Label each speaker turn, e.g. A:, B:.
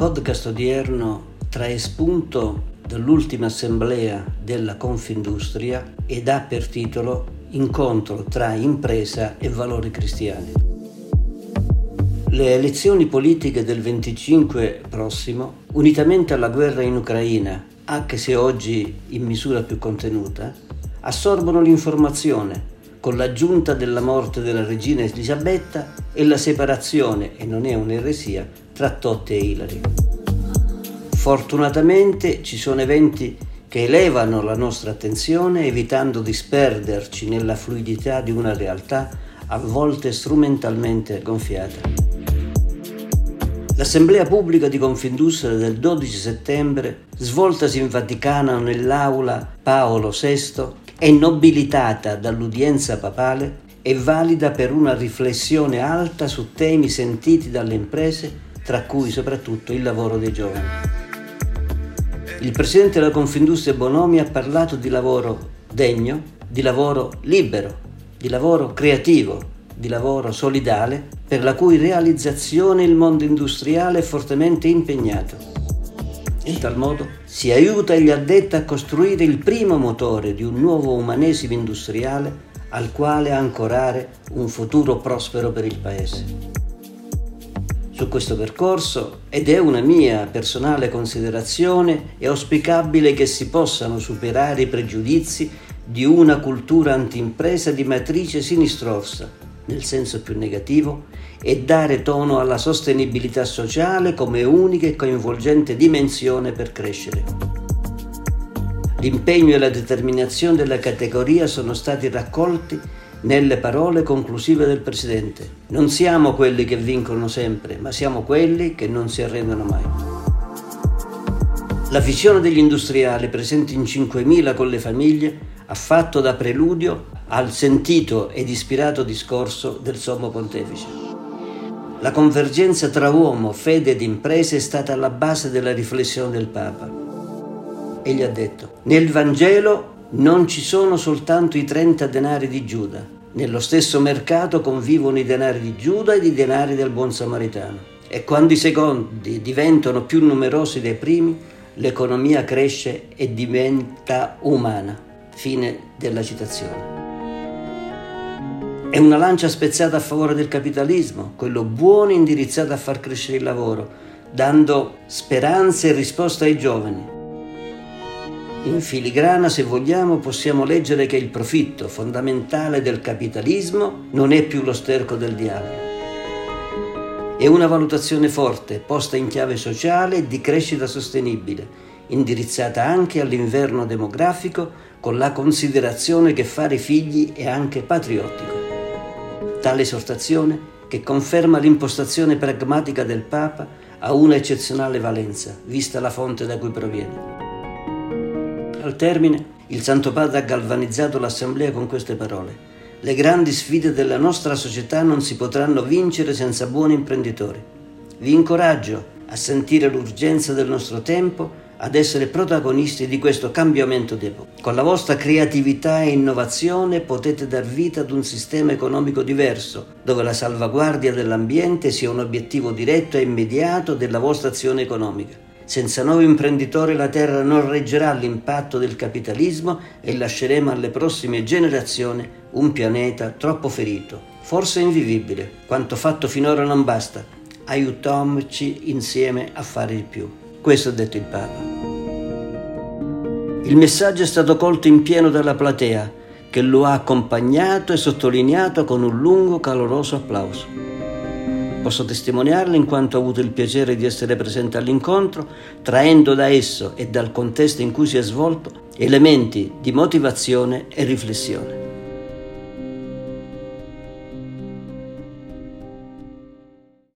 A: podcast odierno trae spunto dall'ultima assemblea della Confindustria ed ha per titolo Incontro tra impresa e valori cristiani. Le elezioni politiche del 25 prossimo, unitamente alla guerra in Ucraina, anche se oggi in misura più contenuta, assorbono l'informazione con l'aggiunta della morte della regina Elisabetta e la separazione, e non è un'eresia, tra Totti e Ilari. Fortunatamente ci sono eventi che elevano la nostra attenzione evitando di sperderci nella fluidità di una realtà a volte strumentalmente gonfiata. L'assemblea pubblica di Confindustria del 12 settembre, svoltasi in Vaticano nell'aula Paolo VI, è nobilitata dall'udienza papale è valida per una riflessione alta su temi sentiti dalle imprese, tra cui soprattutto il lavoro dei giovani. Il presidente della Confindustria Bonomi ha parlato di lavoro degno, di lavoro libero, di lavoro creativo, di lavoro solidale, per la cui realizzazione il mondo industriale è fortemente impegnato. In tal modo si aiuta gli addetti a costruire il primo motore di un nuovo umanesimo industriale al quale ancorare un futuro prospero per il Paese. Su questo percorso, ed è una mia personale considerazione, è auspicabile che si possano superare i pregiudizi di una cultura antimpresa di matrice sinistrorsa, nel senso più negativo, e dare tono alla sostenibilità sociale come unica e coinvolgente dimensione per crescere. L'impegno e la determinazione della categoria sono stati raccolti nelle parole conclusive del Presidente. Non siamo quelli che vincono sempre, ma siamo quelli che non si arrendono mai. La visione degli industriali presenti in 5.000 con le famiglie ha fatto da preludio al sentito ed ispirato discorso del Sommo Pontefice. La convergenza tra uomo, fede ed imprese è stata alla base della riflessione del Papa. Egli ha detto, nel Vangelo non ci sono soltanto i 30 denari di Giuda, nello stesso mercato convivono i denari di Giuda ed i denari del buon samaritano. E quando i secondi diventano più numerosi dei primi, l'economia cresce e diventa umana. Fine della citazione. È una lancia spezzata a favore del capitalismo, quello buono indirizzato a far crescere il lavoro, dando speranze e risposte ai giovani. In filigrana, se vogliamo, possiamo leggere che il profitto fondamentale del capitalismo non è più lo sterco del diavolo. È una valutazione forte, posta in chiave sociale e di crescita sostenibile, indirizzata anche all'inverno demografico con la considerazione che fare figli è anche patriottico. Tale esortazione, che conferma l'impostazione pragmatica del Papa, ha una eccezionale valenza, vista la fonte da cui proviene. Al termine, il Santo Padre ha galvanizzato l'Assemblea con queste parole. Le grandi sfide della nostra società non si potranno vincere senza buoni imprenditori. Vi incoraggio a sentire l'urgenza del nostro tempo ad essere protagonisti di questo cambiamento d'epoca. Con la vostra creatività e innovazione potete dar vita ad un sistema economico diverso, dove la salvaguardia dell'ambiente sia un obiettivo diretto e immediato della vostra azione economica. Senza nuovi imprenditori la terra non reggerà l'impatto del capitalismo e lasceremo alle prossime generazioni un pianeta troppo ferito, forse invivibile. Quanto fatto finora non basta. Aiutiamoci insieme a fare di più. Questo ha detto il Papa. Il messaggio è stato colto in pieno dalla platea, che lo ha accompagnato e sottolineato con un lungo, caloroso applauso. Posso testimoniarlo in quanto ho avuto il piacere di essere presente all'incontro, traendo da esso e dal contesto in cui si è svolto elementi di motivazione e riflessione.